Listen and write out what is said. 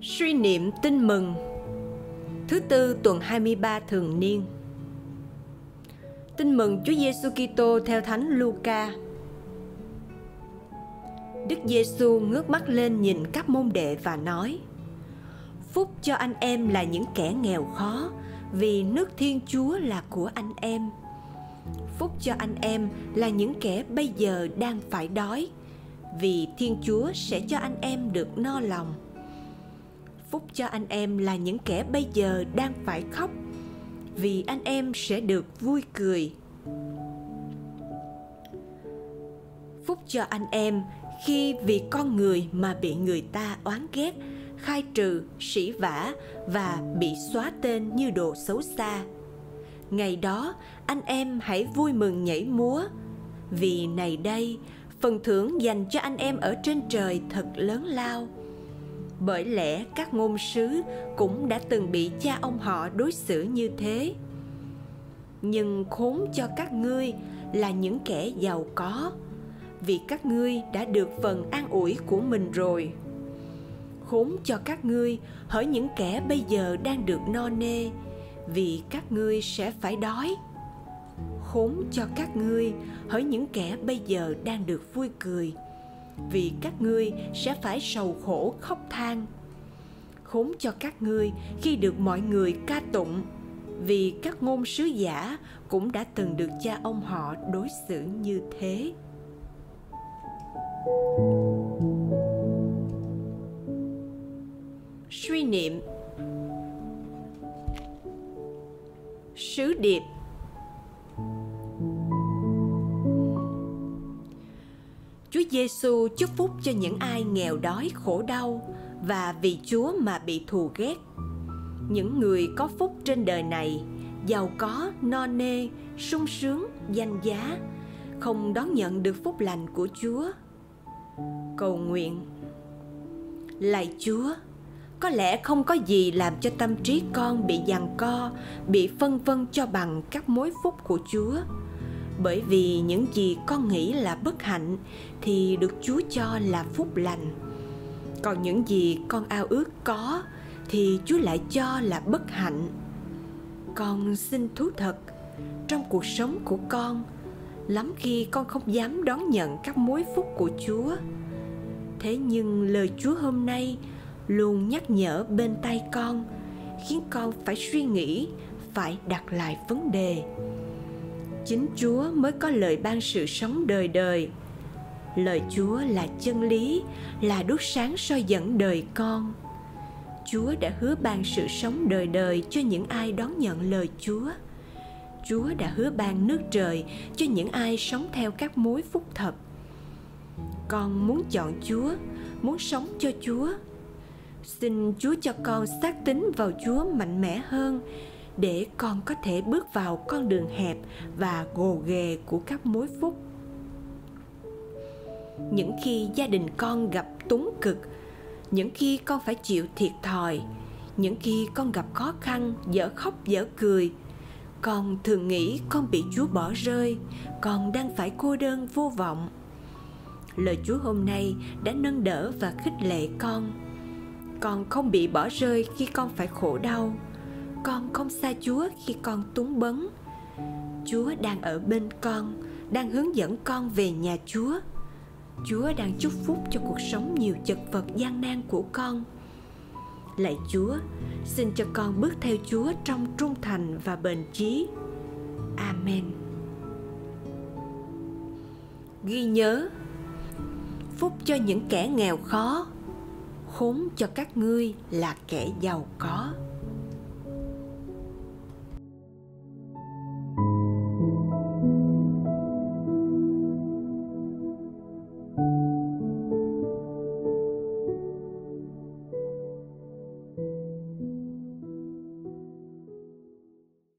Suy niệm tin mừng Thứ tư tuần 23 thường niên Tin mừng Chúa Giêsu Kitô theo Thánh Luca. Đức Giêsu ngước mắt lên nhìn các môn đệ và nói: Phúc cho anh em là những kẻ nghèo khó, vì nước Thiên Chúa là của anh em. Phúc cho anh em là những kẻ bây giờ đang phải đói, vì Thiên Chúa sẽ cho anh em được no lòng. Phúc cho anh em là những kẻ bây giờ đang phải khóc, vì anh em sẽ được vui cười phúc cho anh em khi vì con người mà bị người ta oán ghét khai trừ sỉ vả và bị xóa tên như đồ xấu xa ngày đó anh em hãy vui mừng nhảy múa vì này đây phần thưởng dành cho anh em ở trên trời thật lớn lao. Bởi lẽ các ngôn sứ cũng đã từng bị cha ông họ đối xử như thế. Nhưng khốn cho các ngươi là những kẻ giàu có, vì các ngươi đã được phần an ủi của mình rồi. Khốn cho các ngươi hỡi những kẻ bây giờ đang được no nê, vì các ngươi sẽ phải đói khốn cho các ngươi, hỡi những kẻ bây giờ đang được vui cười. Vì các ngươi sẽ phải sầu khổ khóc than. Khốn cho các ngươi khi được mọi người ca tụng, vì các ngôn sứ giả cũng đã từng được cha ông họ đối xử như thế. Suy niệm. Sứ điệp. Giêsu chúc phúc cho những ai nghèo đói khổ đau và vì Chúa mà bị thù ghét. Những người có phúc trên đời này, giàu có, no nê, sung sướng, danh giá, không đón nhận được phúc lành của chúa. Cầu nguyện. Lạy chúa, có lẽ không có gì làm cho tâm trí con bị giằng co, bị phân vân cho bằng các mối phúc của chúa bởi vì những gì con nghĩ là bất hạnh thì được chúa cho là phúc lành. Còn những gì con ao ước có thì chúa lại cho là bất hạnh. Con xin thú thật, trong cuộc sống của con, lắm khi con không dám đón nhận các mối phúc của chúa. Thế nhưng lời chúa hôm nay luôn nhắc nhở bên tay con, khiến con phải suy nghĩ, phải đặt lại vấn đề chính chúa mới có lời ban sự sống đời đời lời chúa là chân lý là đốt sáng soi dẫn đời con Chúa đã hứa ban sự sống đời đời cho những ai đón nhận lời Chúa. Chúa đã hứa ban nước trời cho những ai sống theo các mối phúc thật. Con muốn chọn Chúa, muốn sống cho Chúa. Xin Chúa cho con xác tín vào Chúa mạnh mẽ hơn để con có thể bước vào con đường hẹp và gồ ghề của các mối phúc. Những khi gia đình con gặp túng cực, những khi con phải chịu thiệt thòi, những khi con gặp khó khăn, dở khóc, dở cười, con thường nghĩ con bị chúa bỏ rơi, con đang phải cô đơn, vô vọng. Lời chúa hôm nay đã nâng đỡ và khích lệ con. Con không bị bỏ rơi khi con phải khổ đau con không xa chúa khi con túng bấn chúa đang ở bên con đang hướng dẫn con về nhà chúa Chúa đang chúc phúc cho cuộc sống nhiều chật vật gian nan của con. Lạy Chúa, xin cho con bước theo Chúa trong trung thành và bền chí. Amen. Ghi nhớ, phúc cho những kẻ nghèo khó, khốn cho các ngươi là kẻ giàu có.